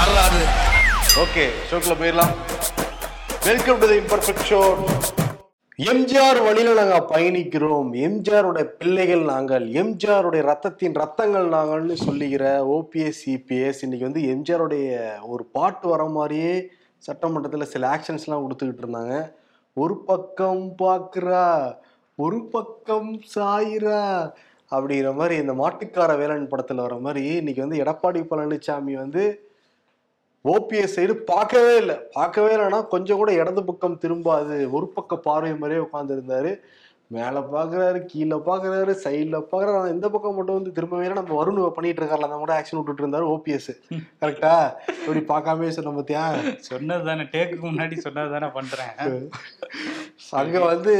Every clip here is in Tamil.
வரலாறு ஓகே ஷோக்கில் போயிடலாம். Welcome to the imperfect show MGR வழியில நாங்க பயணிக்கிறோம். எம்ஜிஆருடைய பிள்ளைகள் நாங்கள் எம்ஜிஆருடைய ரத்தத்தின் ரத்தங்கள் நாங்கள்னு சொல்லிக்கிற ஓபிஎஸ் சிபிஎஸ் இன்னைக்கு வந்து எம்ஜிஆருடைய ஒரு பாட்டு வர மாதிரியே சட்டமன்றத்தில் சில ஆக்ஷன்ஸ்லாம் கொடுத்துக்கிட்டு இருந்தாங்க. ஒரு பக்கம் பார்க்குறா ஒரு பக்கம் சாயிரா அப்படிங்கிற மாதிரி இந்த மாட்டுக்கார வேலன் படத்தில் வர மாதிரி இன்னைக்கு வந்து எடப்பாடி பழனிசாமி வந்து ஓபிஎஸ் சைடு பார்க்கவே இல்லை. பார்க்கவே இல்லைன்னா கொஞ்சம் கூட இடது பக்கம் திரும்பாது. ஒரு பக்க பார்வை மாதிரியே உட்காந்துருந்தாரு மேலே பார்க்குறாரு கீழே பார்க்குறாரு சைடில் பார்க்குறாரு. ஆனால் இந்த பக்கம் மட்டும் வந்து திரும்பவே இல்லை. நம்ம வருண் பண்ணிட்டு இருக்காருல அந்த கூட ஆக்ஷன் விட்டுட்டு இருந்தாரு ஓபிஎஸ் கரெக்டா இப்படி பார்க்காம சொன்ன பார்த்தியா சொன்னது தானே டேக்குக்கு முன்னாடி சொன்னது தானே பண்றேன். அங்க வந்து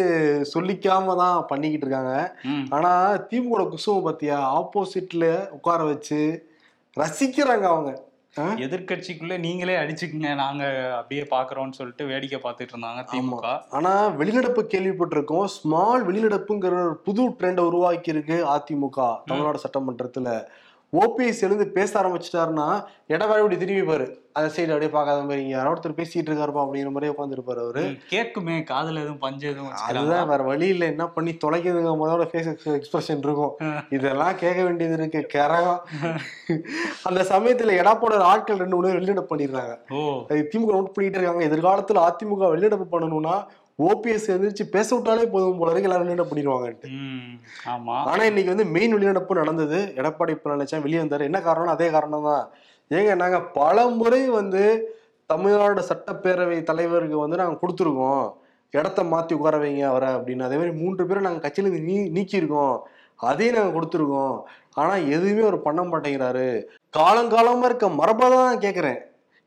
சொல்லிக்காம தான் பண்ணிக்கிட்டு இருக்காங்க. ம். ஆனா திமுக குசும பார்த்தியா ஆப்போசிட்ல உட்கார வச்சு ரசிக்கிறாங்க அவங்க. ஆ? எதிர்க்கட்சிக்குள்ள நீங்களே அடிச்சுக்குங்க நாங்க அப்படியே பாக்குறோம்னு சொல்லிட்டு வேடிக்கை பார்த்துட்டு இருந்தாங்க திமுக. ஆனா வெளிநடப்பு கேள்விப்பட்டிருக்கோம். ஸ்மால் வெளிநடப்புங்கிற ஒரு புது ட்ரெண்டை உருவாக்கி இருக்கு அதிமுக தமிழ்நாடு சட்டமன்றத்துல. ஓபிஎஸ் எழுந்து பேச ஆரம்பிச்சிட்டாருன்னா எடப்பாடி இப்படி திரும்பி பாரு. அந்த சைடு அப்படியே பார்க்காத மாதிரி யாரோ ஒருத்தர் பேசிட்டு இருக்காருப்பா அப்படிங்கிற மாதிரியே உட்காந்துருப்பாரு அவரு. ம், கேக்குமே காதுல எதுவும் பஞ்சு எதுவும்? அதுதான் வேற வழி இல்ல. என்ன பண்ணி தொலைக்குதுங்க முதல்ல ஃபேஸ் எக்ஸ்பிரஷன் இருக்கும். இதெல்லாம் கேட்க வேண்டியது இருக்கு. கரகம். அந்த சமயத்துல எடப்பாடி ஆட்கள் ரெண்டு மூணு வெளிநடப்பு பண்ணிடுறாங்க. திமுக நோட் பண்ணிட்டு இருக்காங்க. எதிர்காலத்துல அதிமுக வெளிநடப்பு பண்ணணும்னா ஓபிஎஸ் எந்திரிச்சு பேச விட்டாலே போதும் போல இருக்கு. எல்லாரும் வெளிநடப்பு பண்ணிடுவாங்கன்ட்டு ஆமா. ஆனா இன்னைக்கு வந்து மெயின் வெளிநடப்பு நடந்தது. எடப்பாடி பழனிசாமி வெளியே வந்தாரு. என்ன காரணம் அதே காரணம் தான் ஏங்க நாங்க பல முறை வந்து தமிழ்நாடு சட்டப்பேரவை தலைவருக்கு வந்து நாங்க கொடுத்துருக்கோம். இடத்த மாத்தி உட்கார வைங்க அவரை அப்படின்னு. அதே மாதிரி மூன்று பேரை நாங்க கட்சியில இருந்து நீ நீக்கியிருக்கோம். அதையும் நாங்க கொடுத்துருக்கோம். ஆனா எதுவுமே அவர் பண்ண மாட்டேங்கிறாரு. காலங்காலமா இருக்க மரபை தான் நான் கேட்கிறேன்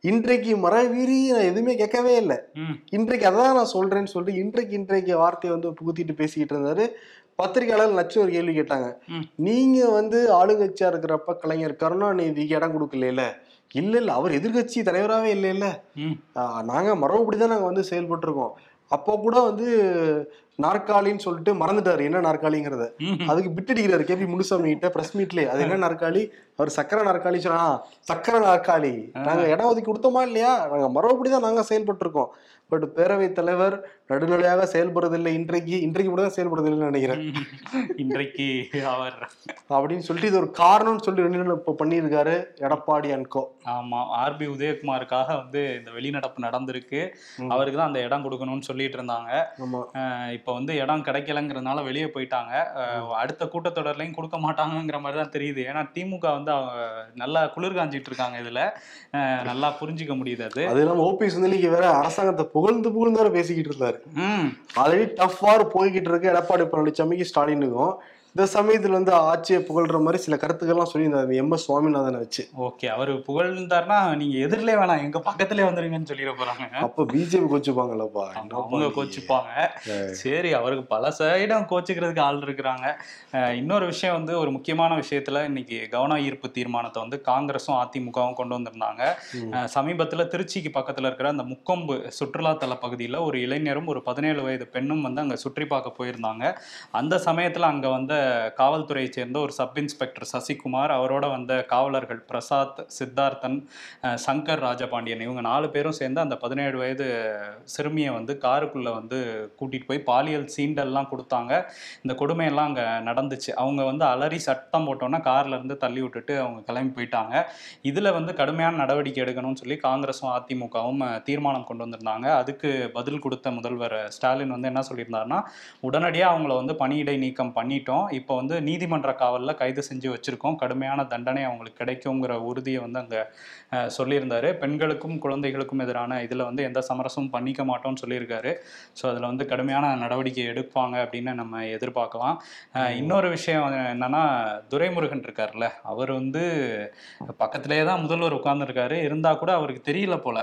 இன்றைக்கு மரவீரி நான் எதுவுமே கேட்கவே இல்லை. இன்றைக்கு அதான் நான் சொல்றேன்னு சொல்லிட்டு இன்றைக்கு இன்றைக்கு வார்த்தையை வந்து புகுத்திட்டு பேசிக்கிட்டு இருந்தாரு. பத்திரிகையாளர் நச்சு ஒரு கேள்வி கேட்டாங்க. நீங்க வந்து ஆளுங்கட்சியா இருக்கிறப்ப கலைஞர் கருணாநிதிக்கு இடம் கொடுக்கல இல்ல இல்ல. அவர் எதிர்கட்சி தலைவராகவே இல்லை இல்ல நாங்க மரபுப்படி தான் நாங்க வந்து செயல்பட்டுருக்கோம். அப்போ கூட வந்து நாற்காலின்னு சொல்லிட்டு மறந்துட்டாரு. என்ன நாற்காலிங்கிறத? அதுக்கு பிட்டடிக்கிறாரு கேபி முனுசாமி கிட்ட பிரஸ் மீட்லயே அது என்ன நாற்காலி? அவர் சக்கர நாற்காலி சொன்னா சக்கர நாற்காலி. நாங்க இடம் ஒதுக்கி கொடுத்தோமா இல்லையா? நாங்க மறுபடி தான் நாங்க செயல்பட்டு இருக்கோம் பட் பேரவைத் தலைவர் நடுநிலையாக செயல்படுறதில்லை. இன்றைக்கு இன்றைக்கு மட்டும் தான் செயல்படுறதில்லைன்னு நினைக்கிறேன். இன்றைக்கு அவர். அப்படின்னு சொல்லிட்டு இது ஒரு காரணம்னு சொல்லி இப்போ பண்ணியிருக்காரு எடப்பாடி அன்கோ ஆமா. ஆர்பி உதயகுமாருக்காக வந்து இந்த வெளிநடப்பு நடந்திருக்கு. அவருக்கு தான் அந்த இடம் கொடுக்கணும்னு சொல்லிட்டு இருந்தாங்க. இப்போ வந்து இடம் கிடைக்கலங்கிறதுனால வெளியே போயிட்டாங்க. அடுத்த கூட்டத்தொடர்லையும் கொடுக்க மாட்டாங்கங்கிற மாதிரி தான் தெரியுது. ஏன்னா திமுக வந்து அவங்க நல்லா குளிர் காஞ்சிட்டு இருக்காங்க இதுல. நல்லா புரிஞ்சுக்க முடியுது அது. அது இல்லாம ஓபிஎஸ் வந்து இன்னைக்கு வேற அரசாங்கத்தை புகழ்ந்து புகழ்ந்து வேற பேசிக்கிட்டு இருந்தாரு. ம். ஆல்ரெடி டஃப்பார் போய்கிட்டு இருக்கு. எடப்பாடி பழனிசாமிக்கு ஸ்டாலினுக்கும். இந்த சமயத்துல வந்து ஆட்சியை புகழ்ற மாதிரி சில கருத்துக்கள்லாம் சொல்லியிருந்தாரு எம் எஸ் சுவாமிநாதனை வச்சு. ஓகே அவர் புகழ்ந்தாருன்னா நீங்க எதிரிலே வேணாம் எங்க பக்கத்திலே வந்துருங்கன்னு சொல்லிட போறாங்க. அப்ப பிஜேபி கோச்சுப்பாங்கல்லப்பா? அவங்க? கோச்சிப்பாங்க. சரி அவருக்கு பல சைடம் கோச்சிக்கிறதுக்கு ஆள் இருக்கிறாங்க. இன்னொரு விஷயம் வந்து ஒரு முக்கியமான விஷயத்துல இன்னைக்கு கவன ஈர்ப்பு தீர்மானத்தை வந்து காங்கிரஸும் அதிமுகவும் கொண்டு வந்திருந்தாங்க. சமீபத்துல திருச்சிக்கு பக்கத்துல இருக்கிற அந்த முக்கொம்பு சுற்றுலாத்தல பகுதியில் ஒரு இளைஞரும் ஒரு பதினேழு வயது பெண்ணும் வந்து அங்க சுற்றி பார்க்க போயிருந்தாங்க. அந்த சமயத்துல அங்க வந்த காவல்துறையை சேர்ந்த ஒரு சப் இன்ஸ்பெக்டர் சசிகுமார் அவரோட வந்த காவலர்கள் பிரசாத் சித்தார்த்தன் சங்கர் ராஜபாண்டியன் இவங்க நாலு பேரும் சேர்ந்து அந்த பதினேழு வயது சிறுமியை வந்து காருக்குள்ளே வந்து கூட்டிகிட்டு போய் பாலியல் சீண்டல்லாம் கொடுத்தாங்க. இந்த கொடுமையெல்லாம் அங்கே நடந்துச்சு. அவங்க வந்து அலறி சட்டம் போட்டோன்னா கார்லேருந்து தள்ளி விட்டுட்டு அவங்க கிளம்பி போயிட்டாங்க. இதில் வந்து கடுமையான நடவடிக்கை எடுக்கணும்னு சொல்லி காங்கிரஸும் அதிமுகவும் தீர்மானம் கொண்டு வந்திருந்தாங்க. அதுக்கு பதில் கொடுத்த முதல்வர் ஸ்டாலின் வந்து என்ன சொல்லியிருந்தாருன்னா உடனடியாக அவங்கள வந்து பணியிடை நீக்கம் பண்ணிட்டோம். இப்போ வந்து நீதிமன்ற காவலில் கைது செஞ்சு வச்சிருக்கோம். கடுமையான தண்டனை அவங்களுக்கு கிடைக்குங்கிற உறுதியை வந்து அங்கே சொல்லியிருந்தாரு. பெண்களுக்கும் குழந்தைகளுக்கும் எதிரான இதில் வந்து எந்த சமரசமும் பண்ணிக்க மாட்டோம்னு சொல்லியிருக்காரு. ஸோ அதில் வந்து கடுமையான நடவடிக்கை எடுப்பாங்க அப்படின்னு நம்ம எதிர்பார்க்கலாம். இன்னொரு விஷயம் என்னன்னா துரைமுருகன் இருக்கார்ல அவர் வந்து பக்கத்திலேயே தான் முதல்வர் உட்கார்ந்துருக்காரு. இருந்தால் கூட அவருக்கு தெரியல போல.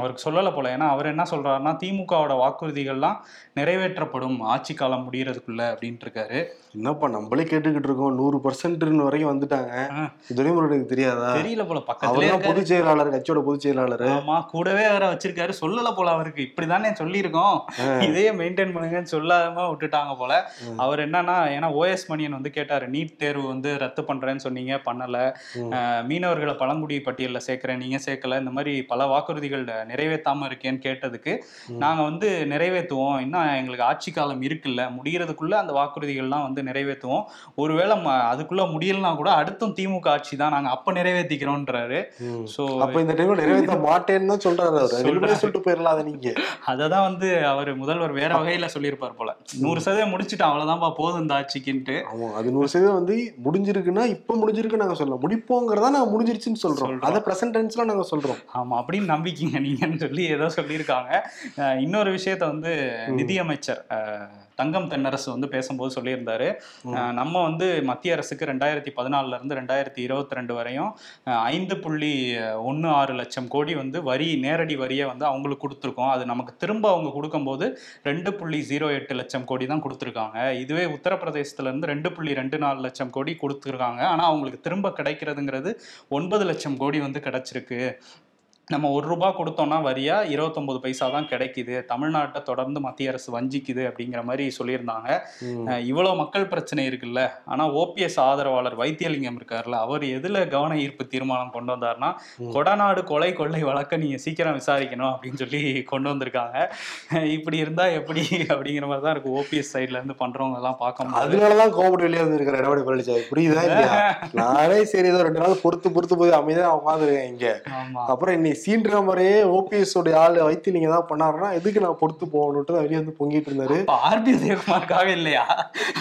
அவருக்கு சொல்லலை போல. ஏன்னா அவர் என்ன சொல்றாருன்னா திமுகவோட வாக்குறுதிகள்லாம் நிறைவேற்றப்படும். ஆட்சி காலம் முடியறதுக்குள்ள அப்படின்ட்டு இருக்காரு என்னப்பா நம்மளே கேட்டுக்கிட்டு இருக்கோம். நூறு பர்சன்ட் வரைக்கும் வந்துட்டாங்க. துரைமுருகனுக்கு தெரியாதா? தெரியல போல பக்கத்துல பொதுச் செயலாளர் கட்சியோட பொதுச் செயலாளர். ஆமா கூடவே வேற வச்சிருக்காரு. சொல்லல போல அவருக்கு. இப்படிதானே சொல்லியிருக்கோம். இதையே மெயின்டைன் பண்ணுங்கன்னு சொல்லாம விட்டுட்டாங்க போல. அவர் என்னன்னா ஏன்னா ஓஎஸ் மணியன் வந்து கேட்டாரு நீட் தேர்வு வந்து ரத்து பண்றேன்னு சொன்னீங்க பண்ணல. மீனவர்களை பழங்குடி பட்டியல்ல சேர்க்கிறேன் நீங்க சேர்க்கல. இந்த மாதிரி பல வாக்குறுதிகள் நிறைவேத்தாம இருக்கேன்னு கேட்டதுக்கு நாங்க வந்து நிறைவேற்றுவோம். இன்னும் எங்களுக்கு ஆட்சி காலம் இருக்குல்ல. முடியறதுக்குள்ள அந்த வாக்குறுதிகள்லாம் வந்து நிறைவேற்றுவோம். ஒருவேளை அதுக்குள்ள முடியலனா கூட அடுத்தும் திமுக ஆட்சி தான் நாங்க அப்ப நிறைவேற்றிக்கிறோம்ன்றாரு சோ அப்ப இந்த டைம்ல நிறைவேற்ற மாட்டேன்னு தான் அவர். வெளிப்படையா சொல்லிட்டு போயிடலாம் அதை நீங்க அததான் வந்து அவர் முதல்வர் வேற வகையில சொல்லியிருப்பார் போல. நூறு சதவீதம் முடிச்சுட்டு அவ்வளவுதான்ப்பா போதும் இந்த ஆட்சிக்குன்ட்டு. அது நூறு சதவீதம் வந்து முடிஞ்சிருக்குன்னா இப்ப முடிஞ்சிருக்கு நாங்க சொல்லலாம் முடிப்போங்கிறதா நாங்க முடிஞ்சிருச்சுன்னு சொல்றோம். சொல்றோம். அதை பிரசன்ட் டென்ஸ்ல நாங்க சொல்றோம். ஆமா அப்படின்னு நம்பிக்கிங்க. நீங்கன்னு சொல்லி ஏதோ சொல்லியிருக்காங்க. இன்னொரு விஷயத்த வந்து நிதியமைச்சர் தங்கம் தென்னரசு வந்து பேசும்போது சொல்லியிருந்தாரு. நம்ம வந்து மத்திய அரசுக்கு ரெண்டாயிரத்தி பதினாலுல இருந்து ரெண்டாயிரத்தி இருபத்தி ரெண்டு வரையும் ஐந்து புள்ளி ஒன்று ஆறு லட்சம் கோடி வந்து வரி நேரடி வரியை வந்து அவங்களுக்கு கொடுத்துருக்கோம். அது நமக்கு திரும்ப அவங்க கொடுக்கும்போது ரெண்டு புள்ளி ஜீரோ எட்டு லட்சம் கோடி தான் கொடுத்துருக்காங்க. இதுவே உத்தரப்பிரதேசத்துல இருந்து ரெண்டு புள்ளி ரெண்டு நாலு லட்சம் கோடி கொடுத்துருக்காங்க. ஆனா அவங்களுக்கு திரும்ப கிடைக்கிறதுங்கிறது ஒன்பது லட்சம் கோடி வந்து கிடைச்சிருக்கு. நம்ம ஒரு ரூபா கொடுத்தோம்னா வரியா? இருபத்தொன்பது பைசா தான் கிடைக்குது. தமிழ்நாட்டை தொடர்ந்து மத்திய அரசு வஞ்சிக்குது அப்படிங்கிற மாதிரி சொல்லியிருந்தாங்க. இவ்வளவு மக்கள் பிரச்சனை இருக்குல்ல. ஆனா ஓபிஎஸ் ஆதரவாளர் வைத்தியலிங்கம் இருக்கார்ல அவர் எதுல கவன ஈர்ப்பு தீர்மானம் கொண்டு வந்தாருன்னா கொடநாடு கொலை கொள்ளை வழக்க நீங்க சீக்கிரம் விசாரிக்கணும் அப்படின்னு சொல்லி கொண்டு வந்திருக்காங்க. இப்படி இருந்தா எப்படி அப்படிங்கிற மாதிரி தான் இருக்கு ஓபிஎஸ் சைட்ல இருந்து பண்றவங்க எல்லாம் பார்க்கும்போது அதனாலதான் கோபடி வெளியே வந்திருக்கிற எடப்பாடி பழனிசாமி. புரியுதா நானே சரி ஏதோ ரெண்டு நாள் பொறுத்து பொறுத்து போய் அமைதியா உட்காந்துருக்கேன் இங்க. அப்புறம் இன்னைக்கு சீன்ற மாதிரியே ஓபிஎஸ் உடைய ஆளு வைத்து நீங்க தான் பண்ணாருன்னா எதுக்கு நான் பொறுத்து போகணுட்டு தான் வெளியே வந்து பொங்கிட்டு இருந்தாரு. ஆர்பி உதயகுமாருக்காக இல்லையா?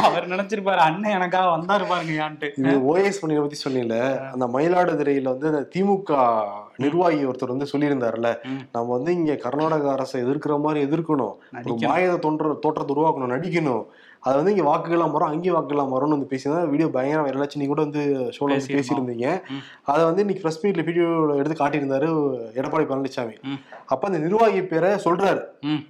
அவர் நினைச்சிருப்பாரு அண்ணன் எனக்காக வந்தாரு பாருங்கயான்ட்டு இது ஓஎஸ் பண்ணியை பத்தி சொன்னீங்கல்ல அந்த மயிலாடுதுறையில வந்து அந்த திமுக நிர்வாகி ஒருத்தர் வந்து சொல்லியிருந்தாருல்ல ம். நம்ம வந்து இங்க கர்நாடக அரசை எதிர்க்கிற மாதிரி எதிர்க்கணும். மாயத தோன்ற தோற்றத்தை உருவாக்கணும் நடிக்கணும். அது வந்து இங்க வாக்குகள்லாம் வரும் அங்கேயும் வாக்குகள்லாம் வரும்னு வந்து பேசியிருந்தா வீடியோ பயங்கர வைரலாச்சு நீ கூட வந்து ஷோல வந்து. பேசியிருந்தீங்க. அதை வந்து இன்னைக்கு பிரஸ் மீட்ல வீடியோ எடுத்து காட்டியிருந்தாரு எடப்பாடி பழனிசாமி. அப்ப அந்த நிர்வாகி பேரை சொல்றாரு.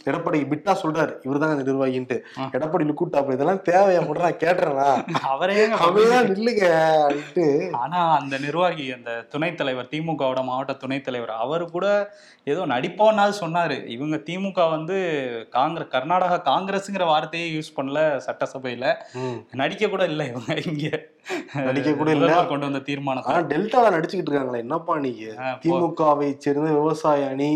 எடப்பாடி பிட்டா சொல்றாரு. இவர்தாங்க அந்த நிர்வாகின்ட்டு. எடப்பாடி லுக்குட்டா அப்படி இதெல்லாம் தேவையா? கூட நான் கேட்டுறேனா? அவரே அவதான் நில்லுங்க அப்படின்ட்டு. ஆனா அந்த நிர்வாகி அந்த துணைத் தலைவர் திமுகவோட மாவட்ட துணைத் தலைவர் அவர் கூட ஏதோ நடிப்போன்னாவது சொன்னாரு. இவங்க திமுக வந்து காங்கிரஸ் கர்நாடகா காங்கிரஸ்ங்கிற வார்த்தையே யூஸ் பண்ணல. சட்டசபையில. நடிக்க கூட இல்ல இவங்க இங்க நடிக்க கூட இல்ல. கொண்டு வந்த தீர்மானத்தை ஆனா டெல்டால நடிச்சுக்கிட்டு இருக்காங்களே என்னப்பா நீங்க திமுகவை சேர்ந்த விவசாய அணி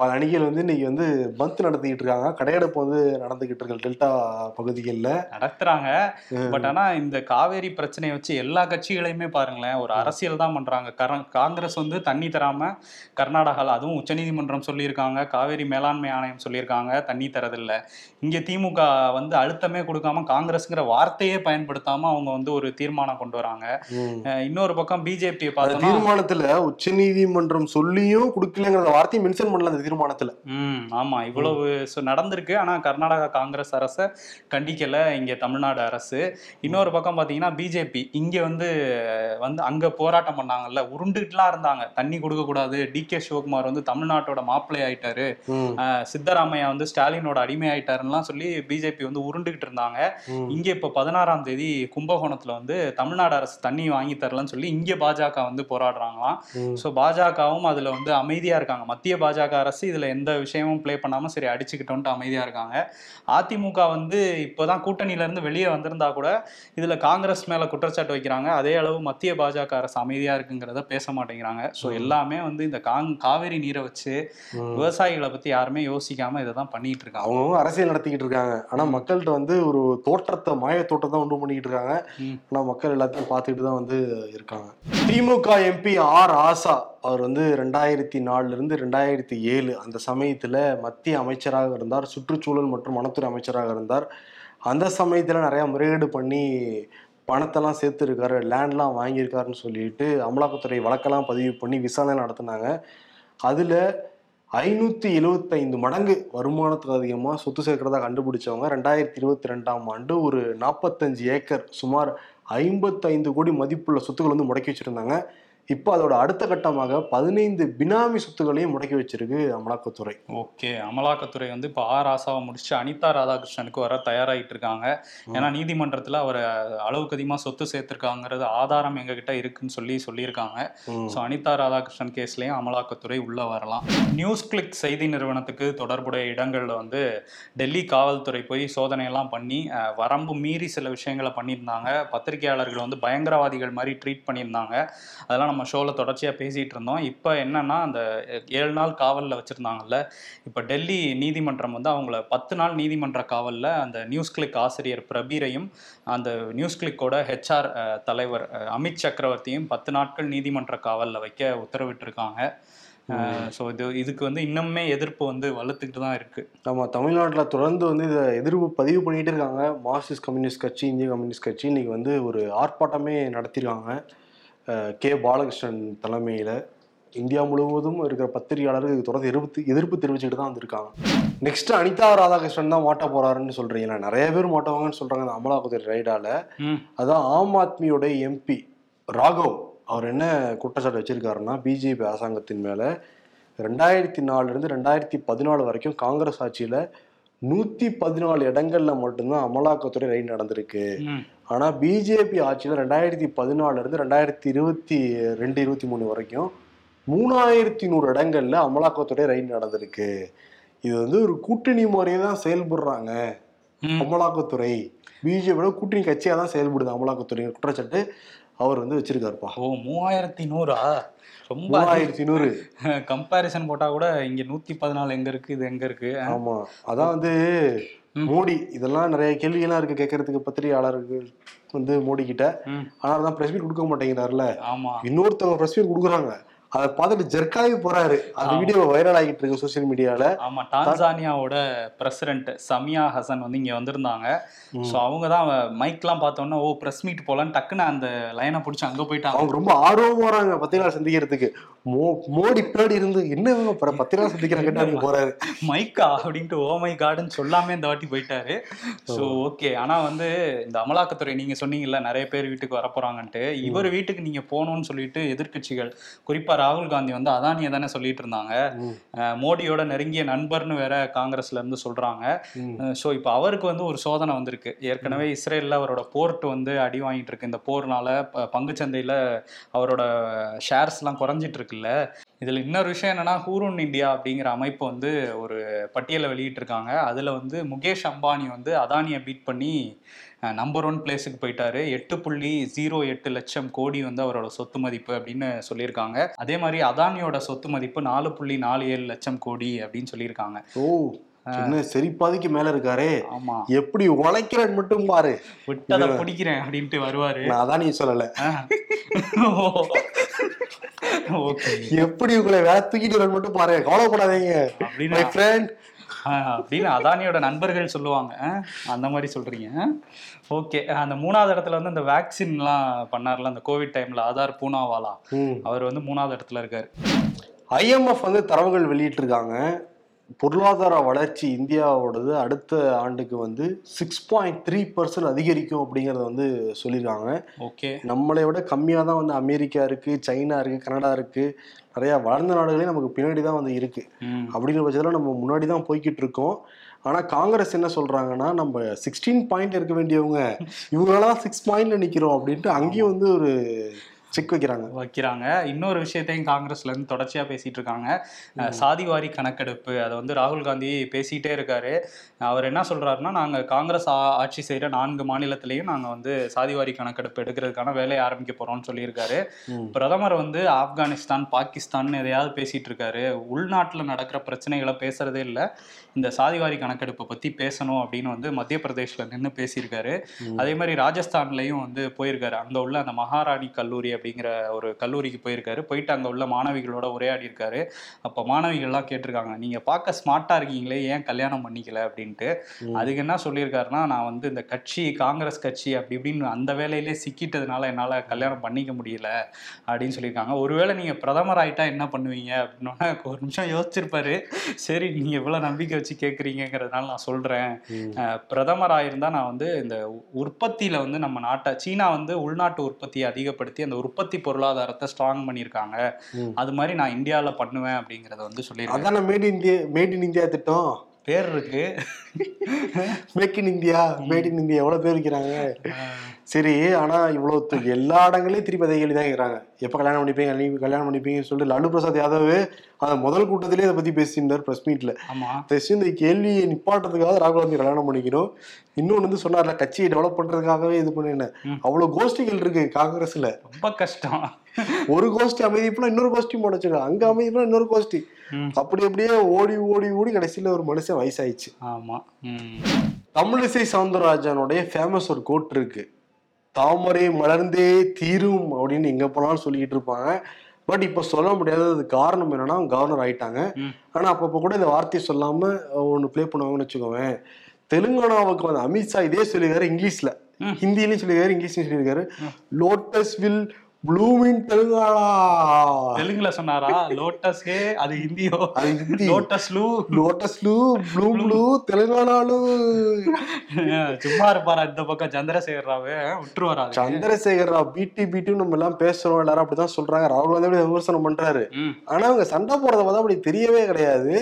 பல அணிகள் வந்து இன்னைக்கு வந்து பந்த் நடத்திக்கிட்டு இருக்காங்க. கடையெடுப்பு வந்து நடந்துகிட்டு இருக்கு டெல்டா பகுதிகளில். நடத்துறாங்க. பட் ஆனா இந்த காவேரி பிரச்சனையை வச்சு எல்லா கட்சிகளையுமே பாருங்களேன் ஒரு அரசியல் தான் பண்றாங்க. கர- காங்கிரஸ் வந்து தண்ணி தராம கர்நாடகால அதுவும் உச்சநீதிமன்றம் சொல்லியிருக்காங்க காவேரி மேலாண்மை ஆணையம் சொல்லியிருக்காங்க தண்ணி தரதில்ல. இங்க திமுக வந்து அழுத்தமே கொடுக்காம காங்கிரஸ்ங்கிற வார்த்தையே பயன்படுத்தாம அவங்க வந்து ஒரு தீர்மானம் கொண்டு வராங்க. இன்னொரு பக்கம் பிஜேபியை பார்த்தோம்னா தீர்மானத்துல உச்ச நீதிமன்றம் சொல்லியும் கொடுக்கலங்கிற வார்த்தையை மென்ஷன் பண்ணல தீர்மானத்துல. ம் ஆமா. இவ்வளவு நடந்திருக்கு. ஆனா கர்நாடகா காங்கிரஸ் அரசை கண்டிக்கல. இங்க தமிழ்நாடு அரசு. இன்னொரு பக்கம் பாத்தீங்கன்னா பிஜேபி. இங்க வந்து வந்து அங்க போராட்டம் பண்ணாங்கல்ல. உருண்டுட்டுலாம் இருந்தாங்க. தண்ணி கொடுக்க கூடாது. டி கே சிவகுமார் வந்து தமிழ்நாட்டோட மாப்பிள்ளை ஆயிட்டாரு. சித்தராமையா வந்து ஸ்டாலினோட அடிமை ஆயிட்டாருலாம் சொல்லி பிஜேபி வந்து உருண்டுகிட்டு இருந்தாங்க. இங்க இப்ப பதினாறாம் தேதி கும்பகோணத்துல வந்து தமிழ்நாடு அரசு தண்ணி வாங்கி தரலன்னு சொல்லி இங்க பாஜக வந்து போராடுறாங்களாம். ஸோ பாஜகவும் அதுல வந்து அமைதியா இருக்காங்க. மத்திய பாஜக அரசு இதுல எந்த விஷயமும் ப்ளே பண்ணாம சரி அடிச்சுக்கிட்டோன்ட்டு அமைதியா இருக்காங்க. அதிமுக வந்து இப்போதான் கூட்டணியில இருந்து வெளியே வந்திருந்தா கூட இதுல காங்கிரஸ் மேல குற்றச்சாட்டு வைக்கிறாங்க. அதே அளவு மத்திய பாஜக அரசு அமைதியா இருக்குங்கிறத பேச மாட்டேங்கிறாங்க. ஸோ எல்லாமே வந்து இந்த காங் காவேரி நீரை வச்சு. விவசாயிகளை பத்தி யாருமே யோசிக்காம இதை தான் பண்ணிட்டு இருக்காங்க. அவங்கவுங்க அரசியல் நடத்திக்கிட்டு இருக்காங்க. ஆனா மக்கள்கிட்ட வந்து ஒரு தோற்றத்தை மாய தோற்றத்தை உண்டு பண்ணிக்கிட்டு இருக்காங்க. ம். ஆனா மக்கள் எல்லாத்தையும் பார்த்துக்கிட்டு தான் வந்து இருக்காங்க. திமுக எம்பி ஆர் ஆசா அவர் வந்து ரெண்டாயிரத்தி நாலுலேருந்து ரெண்டாயிரத்தி ஏழு அந்த சமயத்தில் மத்திய அமைச்சராக இருந்தார் சுற்றுச்சூழல் மற்றும் வனத்துறை அமைச்சராக இருந்தார். அந்த சமயத்தில் நிறையா முறைகேடு பண்ணி பணத்தெல்லாம் சேர்த்துருக்காரு லேண்ட்லாம் வாங்கியிருக்காருன்னு சொல்லிட்டு அமலாக்கத்துறை வழக்கெல்லாம் பதிவு பண்ணி விசாரணை நடத்தினாங்க. அதில் ஐநூற்றி எழுவத்தைந்து மடங்கு வருமானத்துக்கு அதிகமாக சொத்து சேர்க்கிறதா கண்டுபிடிச்சவங்க ரெண்டாயிரத்தி இருபத்தி ரெண்டாம் ஆண்டு ஒரு நாற்பத்தஞ்சு ஏக்கர் சுமார் ஐம்பத்தைந்து கோடி மதிப்புள்ள சொத்துக்கள் வந்து முடக்கி வச்சுருந்தாங்க. இப்போ அதோட அடுத்த கட்டமாக பதினைந்து பினாமி சொத்துக்களையும் முடக்கி வச்சிருக்கு அமலாக்கத்துறை. ஓகே அமலாக்கத்துறை வந்து இப்போ ஆர் ஆசாவை முடிச்சு அனிதா ராதாகிருஷ்ணனுக்கு வர தயாராகிட்டு இருக்காங்க. ஏன்னா நீதிமன்றத்தில் அவர் அளவுக்கு அதிகமாக சொத்து சேர்த்திருக்காங்கிறது ஆதாரம் எங்ககிட்ட இருக்குன்னு சொல்லி சொல்லியிருக்காங்க. ஸோ அனிதா ராதாகிருஷ்ணன் கேஸ்லேயும் அமலாக்கத்துறை உள்ள வரலாம். நியூஸ் கிளிக் செய்தி நிறுவனத்துக்கு தொடர்புடைய இடங்களில் வந்து டெல்லி காவல்துறை போய் சோதனையெல்லாம் பண்ணி வரம்பு மீறி சில விஷயங்களை பண்ணியிருந்தாங்க. பத்திரிகையாளர்கள் வந்து பயங்கரவாதிகள் மாதிரி ட்ரீட் பண்ணியிருந்தாங்க. அதெல்லாம் நம்ம ஷோவில் தொடர்ச்சியாக பேசிகிட்டு இருந்தோம். இப்போ என்னன்னா அந்த ஏழு நாள் காவலில் வச்சுருந்தாங்கல்ல இப்போ டெல்லி நீதிமன்றம் வந்து அவங்கள பத்து நாள் நீதிமன்ற காவலில் அந்த நியூஸ் கிளிக் ஆசிரியர் பிரபீரையும் அந்த நியூஸ் கிளிக்கோட ஹெச்ஆர் தலைவர் அமித் சக்கரவர்த்தியும் பத்து நாட்கள் நீதிமன்ற காவலில் வைக்க உத்தரவிட்டிருக்காங்க. ஸோ இது இதுக்கு வந்து இன்னுமே எதிர்ப்பு வந்து வலுத்துக்கிட்டு தான் இருக்கு. நம்ம தமிழ்நாட்டில் தொடர்ந்து வந்து இதை எதிர்ப்பு பதிவு பண்ணிட்டு இருக்காங்க. மார்க்சிஸ்ட் கம்யூனிஸ்ட் கட்சி இந்திய கம்யூனிஸ்ட் கட்சி இன்னைக்கு வந்து ஒரு ஆர்ப்பாட்டமே நடத்தியிருக்காங்க கே. பாலகிருஷ்ணன் தலைமையில் இந்தியா முழுவதும் இருக்கிற பத்திரிகையாளர்கள் இது தொடர்ந்து எதிர்ப்பு எதிர்ப்பு தெரிவிச்சுட்டு தான் வந்திருக்காங்க. நெக்ஸ்ட் அனிதா ராதாகிருஷ்ணன் தான் மாட்ட போறாருன்னு சொல்றீங்களா நிறைய பேர் மாட்டுவாங்கன்னு சொல்றாங்க அந்த அமலாக்கத்துறை ரைடால அதான் ஆம் ஆத்மியோட எம்பி ராகவ் அவர் என்ன குற்றச்சாட்டு வச்சிருக்காருன்னா பிஜேபி அரசாங்கத்தின் மேல ரெண்டாயிரத்தி நாலுலேருந்து ரெண்டாயிரத்தி பதினாலு வரைக்கும் காங்கிரஸ் ஆட்சியில நூத்தி பதினாலு இடங்கள்ல மட்டும்தான் அமலாக்கத்துறை ரைடு நடந்திருக்கு. ஆனா பிஜேபி ஆட்சியில ரெண்டாயிரத்தி பதினாலுல இருந்து ரெண்டாயிரத்தி இருபத்தி ரெண்டு இருபத்தி மூணு வரைக்கும் மூணாயிரத்தி நூறு இடங்கள்ல அமலாக்கத்துறை ரைடு நடந்திருக்கு. இது வந்து ஒரு கூட்டணி முறையை தான் செயல்படுறாங்க அமலாக்கத்துறை. பிஜேபியோட கூட்டணி கட்சியா தான் செயல்படுது அமலாக்கத்துறை குற்றச்சாட்டு அவர் வந்து வச்சிருக்காருப்பா. ஓ மூவாயிரத்தி நூறா? ரொம்ப மூவாயிரத்தி நூறு. கம்பேரிசன் போட்டா கூட இங்க நூத்தி பதினாலு எங்க இருக்கு இது எங்க இருக்கு? ஆமா. அதான் வந்து. மோடி இதெல்லாம் நிறைய கேள்வியெல்லாம் இருக்கு கேட்கறதுக்கு பத்திரிகையாளர்கள் வந்து மோடி கிட்ட ஆனா தான் பிரஸ் மீட் கொடுக்க மாட்டேங்கிறாருல இன்னொருத்தவங்க பிரஸ் மீட் கொடுக்குறாங்க. அதை பார்த்துட்டு ஜெர்க்காகி போறாரு. அந்த வீடியோ வைரல் ஆகிட்டு இருக்கு சோசியல் மீடியால ஆமா டான்சானியாவோட பிரசிடென்ட் சமியா ஹசன் வந்து இங்க வந்திருந்தாங்க. சோ அவங்க தான் மைக்லாம் பார்த்தோன்னா ஓ பிரஸ் மீட் போலான்னு டக்குன்னு அந்த லைனை பிடிச்சி அங்க போயிட்டாங்க. அவங்க ரொம்ப ஆர்வமா வராங்க பத்திரிகை சந்திக்கிறதுக்கு. மோ மோடி பின்னாடி இருந்து என்ன இவங்க பிற- பத்திரிகை சந்திக்கிறாங்க போறாரு? மைக்கா அப்படின்ட்டு ஓ மை காடுன்னு சொல்லாமே இந்த வாட்டி போயிட்டாரு. ஸோ ஓகே ஆனா வந்து இந்த அமலாக்கத்துறை நீங்க சொன்னீங்கல்ல நிறைய பேர் வீட்டுக்கு வர போறாங்கன்ட்டு இவர் வீட்டுக்கு நீங்க போகணும்னு சொல்லிட்டு எதிர்க்கட்சிகள் குறிப்பா ராகுல் காந்தி வந்து அதானியை தானே சொல்லிட்டு இருந்தாங்க. மோடியோட நெருங்கிய நண்பர்னு வேற காங்கிரஸ்ல இருந்து சொல்றாங்க. ஸோ இப்போ அவருக்கு வந்து ஒரு சோதனை வந்திருக்கு. ஏற்கனவே இஸ்ரேலில் அவரோட போர்ட் வந்து அடி வாங்கிட்டு இருக்கு. இந்த போர்னால ப- பங்குச்சந்தையில அவரோட ஷேர்ஸ்லாம் குறைஞ்சிட்டு இருக்குல்ல. இதில் இன்னொரு விஷயம் என்னன்னா ஹூருன் இந்தியா அப்படிங்கிற அமைப்பு வந்து ஒரு பட்டியலை வெளியிட்டிருக்காங்க. அதில் வந்து முகேஷ் அம்பானி வந்து அதானியை பீட் பண்ணி நம்பர் ஒன் பிளேஸுக்கு போயிட்டாரு. எட்டு புள்ளி ஜீரோ எட்டு லட்சம் கோடி வந்து அவரோட சொத்து மதிப்பு அப்படின்னு சொல்லியிருக்காங்க. அதே மாதிரி அதானியோட சொத்து மதிப்பு நாலு புள்ளி நாலு ஏழு லட்சம் கோடி அப்படின்னு சொல்லியிருக்காங்க. ஓ என்ன செரிப்பாதிக்கு மேல இருக்காரே. ஆமா. எப்படி உழைக்கிறேன் மட்டும் பாரு. விட்டதை பிடிக்கிறேன் அப்படின்ட்டு வருவாரு. நான் அதான் நீ சொல்லல எப்படி உங்களை வேலை தூக்கிட்டு மட்டும் பாரு கவலைப்படாதீங்க. அப்படின்னு அதானியோட நண்பர்கள் சொல்லுவாங்க. அந்த மாதிரி சொல்றீங்க. ஓகே அந்த மூணாவது இடத்துல வந்து இந்த வேக்சின்லாம் பண்ணார்ல அந்த கோவிட் டைம்ல ஆதார் பூனாவாலா? அவர் வந்து மூணாவது இடத்துல இருக்காரு. ஐஎம்எஃப் வந்து தரவுகள் வெளியிட்டிருக்காங்க. பொருளாதார வளர்ச்சி இந்தியாவோடது அடுத்த ஆண்டுக்கு வந்து சிக்ஸ் பாயிண்ட் த்ரீ பர்சன்ட் அதிகரிக்கும் அப்படிங்கறத வந்து சொல்லியிருக்காங்க ஓகே. நம்மளை விட கம்மியாக தான் வந்து அமெரிக்கா இருக்கு சைனா இருக்கு கனடா இருக்கு. நிறைய வளர்ந்த நாடுகளே நமக்கு பின்னாடி தான் வந்து இருக்கு. ம். அப்படிங்கிற பட்சத்தில் நம்ம முன்னாடி தான் போய்கிட்டு இருக்கோம். ஆனால் காங்கிரஸ் என்ன சொல்றாங்கன்னா நம்ம சிக்ஸ்டீன் பாயிண்ட் இருக்க வேண்டியவங்க இவங்களால சிக்ஸ் பாயிண்ட்ல நிற்கிறோம் அப்படின்ட்டு அங்கேயும் வந்து ஒரு செக் வைக்கிறாங்க. வைக்கிறாங்க இன்னொரு விஷயத்தையும் காங்கிரஸ்ல இருந்து தொடர்ச்சியா பேசிட்டு இருக்காங்க. சாதிவாரி கணக்கெடுப்பு. அதை வந்து ராகுல் காந்தி பேசிட்டே இருக்காரு. அவர் என்ன சொல்றாருன்னா நாங்க காங்கிரஸ் ஆட்சி செய்யற நான்கு மாநிலத்திலையும் நாங்க வந்து சாதிவாரி கணக்கெடுப்பு எடுக்கிறதுக்கான வேலையை ஆரம்பிக்க போறோம்னு சொல்லியிருக்காரு. பிரதமர் வந்து ஆப்கானிஸ்தான் பாகிஸ்தான் எதையாவது பேசிட்டு இருக்காரு. உள்நாட்டுல நடக்கிற பிரச்சனைகளை பேசுறதே இல்லை. இந்த சாதிவாரி கணக்கெடுப்பை பத்தி பேசணும் அப்படின்னு வந்து மத்திய பிரதேஷ்ல நின்று பேசியிருக்காரு. அதே மாதிரி ராஜஸ்தான்லயும் வந்து போயிருக்காரு. அங்க உள்ள அந்த மகாராணி கல்லூரி அப்படிங்கிற ஒரு கல்லூரிக்கு போயிருக்காரு. போயிட்டு அங்க உள்ள மாணவிகளோட உரையாடி இருக்காரு அப்ப மாணவிகள்லாம் கேட்டிருக்காங்க நீங்க பார்க்க ஸ்மார்ட்டா இருக்கீங்களே ஏன் கல்யாணம் பண்ணிக்கல? அப்படின்ட்டு. அதுக்கு என்ன சொல்லியிருக்காருன்னா நான் வந்து இந்த கட்சி காங்கிரஸ் கட்சி அப்படி இப்படின்னு அந்த வேலையிலே சிக்கிட்டதுனால என்னால கல்யாணம் பண்ணிக்க முடியல அப்படின்னு சொல்லியிருக்காங்க. ஒருவேளை நீங்க பிரதமர் ஆயிட்டா என்ன பண்ணுவீங்க? அப்படின்னா ஒரு நிமிஷம் யோசிச்சிருப்பாரு. சரி நீங்க இவ்வளவு நம்பிக்கை வச்சு கேட்குறீங்கிறதுனால நான். அஹ், பிரதமர் ஆயிருந்தா நான் வந்து இந்த உற்பத்தியில வந்து நம்ம நாட்டை சீனா வந்து உள்நாட்டு உற்பத்தியை அதிகப்படுத்தி அந்த உற்பத்தி பொருளாதாரத்தை ஸ்ட்ராங் பண்ணியிருக்காங்க. அது மாதிரி நான் இந்தியாவில் பண்ணுவேன் அப்படிங்கிறத வந்து சொல்லியிருக்காங்க அதான made India made in India திட்டம். பேர் இருக்கு. Make in India made in India எவ்வளவு பேர் வைக்கிறாங்க சரி ஆனா இவ்வளவு து- எல்லா இடங்களையும் திருப்பி அதே தான் கேட்கறாங்க எப்ப கல்யாணம் பண்ணிப்பீங்க நீ கல்யாணம் பண்ணிப்பீங்கன்னு சொல்லிட்டு லாலு பிரசாத் யாதவ் அந்த முதல் கூட்டத்திலே இதை பத்தி பேசியிருந்தார் பிரஸ் மீட்ல தயவுசெய்து இந்த கேள்வியை நிப்பாட்டுறதுக்காக ராகுல் காந்தி கல்யாணம் பண்ணிக்கணும். இன்னொன்னு வந்து சொன்னார்ல கட்சியை டெவலப் பண்றதுக்காகவே இது பண்ணினேன். ம். அவ்வளவு கோஷ்டிகள் இருக்கு காங்கிரஸ்ல. ரொம்ப கஷ்டம். ஒரு கோஷ்டி அமைதிப்புனா இன்னொரு கோஷ்டி முடைச்சிடும். அங்க அமைதிப்புனா இன்னொரு கோஷ்டி. அப்படி அப்படியே ஓடி ஓடி ஓடி கடைசியில ஒரு மனுஷன் வயசாயிடுச்சு. ஆமா. தமிழிசை சவுந்தரராஜனுடைய ஃபேமஸ் ஒரு கோட் இருக்கு. தாமரை மலர்ந்தே தீரும் அப்படின்னு எங்க போனாலும் சொல்லிக்கிட்டு இருப்பாங்க. பட் இப்ப சொல்ல முடியாதது காரணம் என்னன்னா கவர்னர் ஆயிட்டாங்க. ஆனா அப்பப்ப கூட இந்த வார்த்தையை சொல்லாம ஒன்னு ப்ளே பண்ணுவாங்கன்னு வச்சுக்கோவேன் தெலுங்கானாவுக்கு வந்து அமித்ஷா இதே சொல்லியிருக்காரு இங்கிலீஷ்ல. ஹிந்திலையும் சொல்லியிருக்காரு இங்கிலீஷ்லயும் சொல்லியிருக்காரு. Lotus will bloom in Telangana? தெலுங்குல சொன்னாரா? லோட்டஸே அது ஹிந்தியோ அது ஹிந்தி லோட்டஸ் லூ? லோட்டஸ் ப்ளூ ப்ளூ ப்ளூ தெலுங்கானாலு சும்மா இருப்பாரா இந்த பக்கம் சந்திரசேகர் ராவு விட்டுருவாரா? சந்திரசேகர் ராவ் பிடி பிடி நம்ம எல்லாம் பேசுறோம். எல்லாரும் அப்படிதான் சொல்றாங்க. ராகுல் காந்தி அப்படி விமர்சனம் பண்றாரு. ஆனா அவங்க சண்டை போடுறத பார்த்தா அப்படி தெரியவே கிடையாது.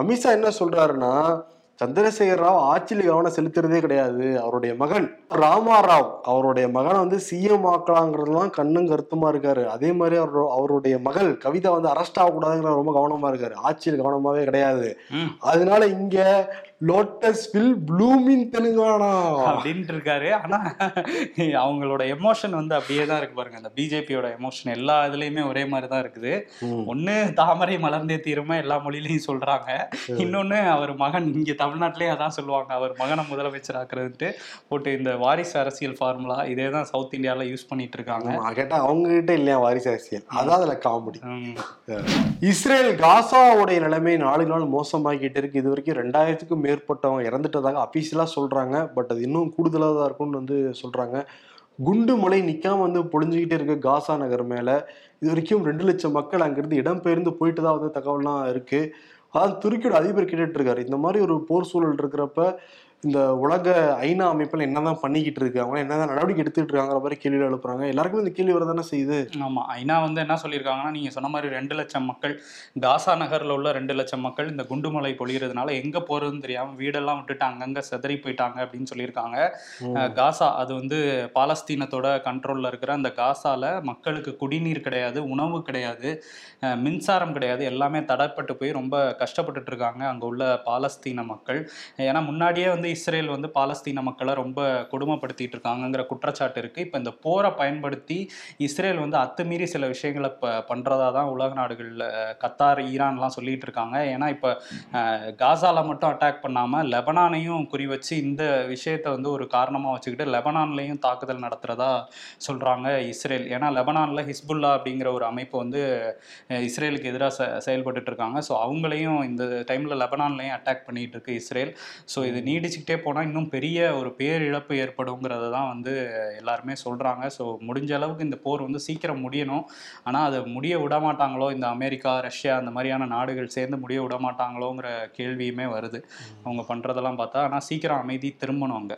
அமித்ஷா என்ன சொல்றாருன்னா சந்திரசேகர் ராவ் ஆட்சியில் கவனம் செலுத்துறதே கிடையாது. அவருடைய மகன் ராமா ராவ் அவருடைய மகனை வந்து சிஎம் ஆக்கலாங்கிறதுலாம் கண்ணும் கருத்துமா இருக்காரு. அதே மாதிரி அவர் அவருடைய மகள் கவிதா வந்து அரெஸ்ட் ஆகக்கூடாதுங்கிற ரொம்ப கவனமா இருக்காரு. ஆட்சியில் கவனமாவே கிடையாது. அதனால இங்க லோட்டஸ் வில் ப்ளூமின் தெலுங்கானா அப்படின்ட்டு இருக்காரு ஆனா அவங்களோட எமோஷன் வந்து அப்படியே தான் இருக்கு பாருங்க. அந்த பிஜேபியோட எமோஷன் எல்லா இதுலயுமே ஒரே மாதிரி தான் இருக்குது. ஒண்ணு தாமரை மலர்ந்தே தீருமா எல்லா மொழியிலையும் சொல்றாங்க. இன்னொன்னு அவர் மகன் இங்க தமிழ்நாட்டிலேயே அதான் சொல்லுவாங்க. அவர் மகனை முதலமைச்சர் ஆக்குறதுன்ட்டு போட்டு இந்த வாரிசு அரசியல் ஃபார்முலா இதே தான் சவுத் இந்தியால யூஸ் பண்ணிட்டு இருக்காங்க ஆமா, கேட்டா அவங்க கிட்ட இல்லையா வாரிசு அரசியல்? அதான் அதுல காமெடி இஸ்ரேல் காசாவுடைய நிலைமை நாளுக்கு நாள் மோசமாகிட்டு இருக்கு. இது வரைக்கும் ரெண்டாயிரத்துக்கும் மேற்பட்டவங்க இறந்துட்டதாக அஃபீஷியலாக சொல்கிறாங்க பட் அது இன்னும் கூடுதலாக தான் இருக்கும்னு வந்து சொல்கிறாங்க குண்டு மலை நிற்காம வந்து பொழிஞ்சுக்கிட்டே இருக்க காசா நகர் மேலே. இது வரைக்கும் ரெண்டு லட்சம் மக்கள் அங்கேருந்து இடம்பெயர்ந்து போயிட்டு தான் வந்து தகவல்லாம் இருக்குது அதாவது துருக்கியோட அதிபர் கேட்டுட்டு இருக்காரு. இந்த மாதிரி ஒரு போர் சூழல் இருக்கிறப்ப இந்த உலக ஐநா அமைப்பில் என்னதான் பண்ணிக்கிட்டு இருக்கு அவங்க என்னதான் நடவடிக்கை எடுத்துட்டு இருக்காங்கிற மாதிரி கேள்வி எழுப்புறாங்க. எல்லாருக்குமே இந்த கேள்வி வரதானே செய்யுது? ஆமா ஐநா வந்து என்ன சொல்லியிருக்காங்கன்னா நீங்க சொன்ன மாதிரி ரெண்டு லட்சம் மக்கள் காசா நகர்ல உள்ள ரெண்டு லட்சம் மக்கள் இந்த குண்டுமலை பொழியறதுனால எங்க போறதுன்னு தெரியாம வீடெல்லாம் விட்டுட்டு அங்கங்க செதறி போயிட்டாங்க அப்படின்னு சொல்லியிருக்காங்க. காசா அது வந்து பாலஸ்தீனத்தோட கண்ட்ரோல்ல இருக்கிற அந்த காசால மக்களுக்கு குடிநீர் கிடையாது உணவு கிடையாது மின்சாரம் கிடையாது எல்லாமே தடைப்பட்டு போய் ரொம்ப கஷ்டப்பட்டுட்டு இருக்காங்க அங்க உள்ள பாலஸ்தீன மக்கள். ஏன்னா முன்னாடியே வந்து இஸ்ரேல் வந்து பாலஸ்தீன மக்களை ரொம்ப கொடுமைப்படுத்திட்டு இருக்காங்கங்கிற குற்றச்சாட்டு இருக்கு. இப்போ இந்த போரை பயன்படுத்தி இஸ்ரேல் வந்து அத்துமீறி சில விஷயங்களை இப்போ பண்றதா தான் உலக நாடுகளில் கத்தார் ஈரான்லாம் சொல்லிட்டு இருக்காங்க ஏன்னா இப்போ காசால மட்டும் அட்டாக் பண்ணாம லெபனானையும் குறி வச்சு இந்த விஷயத்தை வந்து ஒரு காரணமாக வச்சுக்கிட்டு லெபனான்லேயும் தாக்குதல் நடத்துறதா சொல்றாங்க இஸ்ரேல். ஏன்னா லெபனானில் ஹிஸ்புல்லா அப்படிங்கிற ஒரு அமைப்பு வந்து இஸ்ரேலுக்கு எதிராக செ இருக்காங்க ஸோ அவங்களையும் இந்த டைம்ல லெபனான்லையும் அட்டாக் பண்ணிட்டு இருக்கு இஸ்ரேல். ஸோ இது நீடிச்சுக்கிட்டே போனால் இன்னும் பெரிய ஒரு பேரிழப்பு ஏற்படுங்கிறத தான் வந்து எல்லாருமே சொல்கிறாங்க ஸோ முடிஞ்ச அளவுக்கு இந்த போர் வந்து சீக்கிரம் முடியணும். ஆனால் அதை முடிய விட மாட்டாங்களோ? இந்த அமெரிக்கா ரஷ்யா அந்த மாதிரியான நாடுகள் சேர்ந்து முடிய விட மாட்டாங்களோங்கிற கேள்வியுமே வருது. அவங்க பண்ணுறதெல்லாம் பார்த்தா ஆனால் சீக்கிரம் அமைதி திரும்பணும் அங்க.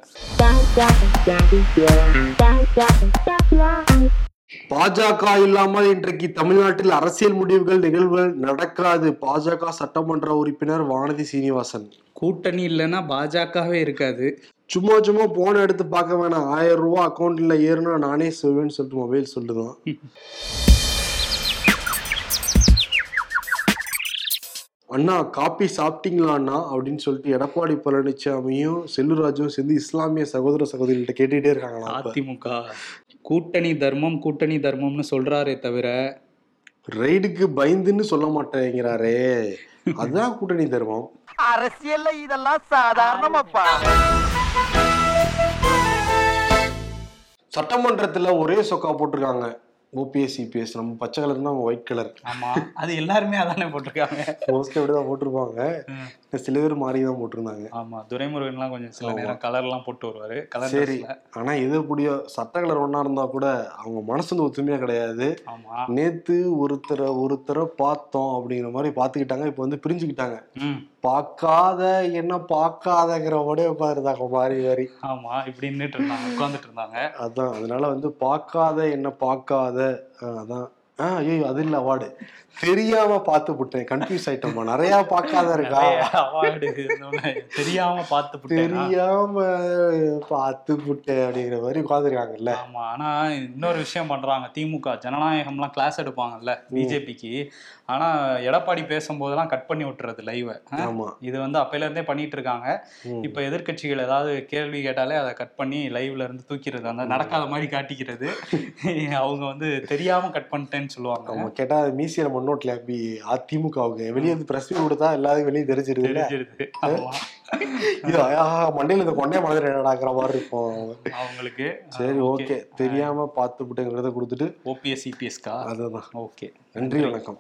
பாஜக இல்லாமல் இன்றைக்கு தமிழ்நாட்டில் அரசியல் முடிவுகள் நிகழ்வுகள் நடக்காது. பாஜக சட்டமன்ற உறுப்பினர் வானதி சீனிவாசன். கூட்டணி இல்லைன்னா பாஜகவே இருக்காது. சும்மா சும்மா போன எடுத்து பார்க்க வேணாம். ஆயிரம் ரூபா அக்கௌண்ட்ல ஏறுனா நானே சொல்வேன்னு சொல்லிட்டு மொபைல் சொல்லுதான். அண்ணா காப்பி சாப்பிட்டீங்களா அண்ணா அப்படின்னு சொல்லிட்டு எடப்பாடி பழனிசாமியும் செல்லுராஜும் சேர்ந்து இஸ்லாமிய சகோதர சகோதரிகிட்ட கேட்டுட்டே இருக்காங்களா. அதிமுக. கூட்டணி தர்மம் கூட்டணி தர்மம்னு சொல்றாரே தவிர ரைடுக்கு பயந்துன்னு சொல்ல மாட்டேங்கிறாரே. அதுதான் கூட்டணி தர்மம். அரசியல்ல இதெல்லாம் சாதாரணமாப்பா. சட்டமன்றத்துல ஒரே சொக்கா போட்டிருக்காங்க. ஓபிஎஸ் சிபிஎஸ் நம்ம பச்சை கலர்னா அவங்க ஒயிட் கலர் ஆமா அது எல்லாருமே அதானே போட்டிருக்காங்க. மோஸ்ட்லி அப்படிதான் போட்டிருப்பாங்க. சில பேர் மாறி தான் போட்டிருந்தாங்க. ஆமா துரைமுருகன்லாம் கொஞ்சம் சில நேரம் கலர்லாம் போட்டு வருவாரு. கலர் சரி ஆனா எது எப்படியோ சட்ட கலர் ஒண்ணா இருந்தா கூட அவங்க மனசு வந்து ஒத்துமையா கிடையாது. நேத்து ஒருத்தரை ஒருத்தரை பார்த்தோம் அப்படிங்கிற மாதிரி பாத்துக்கிட்டாங்க இப்போ வந்து பிரிஞ்சுக்கிட்டாங்க. பார்க்காத என்ன பார்க்காதங்கிற உடைய பாருதாங்க மாறி மாறி. ஆமா இப்படி நின்றுட்டு இருந்தாங்க உட்கார்ந்துட்டு இருந்தாங்க. அதான் அதனால வந்து பார்க்காத என்ன பார்க்காத அதான். ஆ ஐயோ அது இல்ல அவார்டு தெரியாம பார்த்து விட்டேன் கன்ஃபியூஸ் ஆயிட்டோமா நிறைய பார்க்காத இருக்கா? இருந்தோன்னே தெரியாம பார்த்து புட்டேனா? தெரியாம பார்த்து விட்டேன் அப்படிங்கிற மாதிரி உட்காந்துருக்காங்கல்ல ஆமா ஆனா இன்னொரு விஷயம் பண்றாங்க. திமுக ஜனநாயகம்லாம் கிளாஸ் எடுப்பாங்கல்ல பிஜேபிக்கு. ஆனா எடப்பாடி பேசும்போதெல்லாம் கட் பண்ணி விட்டுறது லைவ இது வந்து அப்பையில இருந்தே பண்ணிட்டு இருக்காங்க. இப்ப எதிர்க்கட்சிகள் ஏதாவது கேள்வி கேட்டாலே அதை கட் பண்ணி லைவ்ல இருந்து தூக்கிறது அந்த நடக்காத மாதிரி காட்டிக்கிறது. அவங்க வந்து தெரியாம கட் பண்ணிட்டேன்னு சொல்லுவாங்க. அவங்க கேட்டா மீசியில முன்னோட்டில் அப்படி அதிமுகவுக்கு. வெளியே வந்து பிரஸ் கொடுத்தா எல்லாரும் வெளியே தெரிஞ்சிருது. இது மண்டையில இந்த கொண்டே மாதிரி நடக்கிற மாதிரி இருக்கும். அவங்களுக்கு. சரி ஓகே. தெரியாம பார்த்து விட்டுங்கிறத கொடுத்துட்டு ஓபிஎஸ் சிபிஎஸ்கா அதுதான் ஓகே. நன்றி வணக்கம்.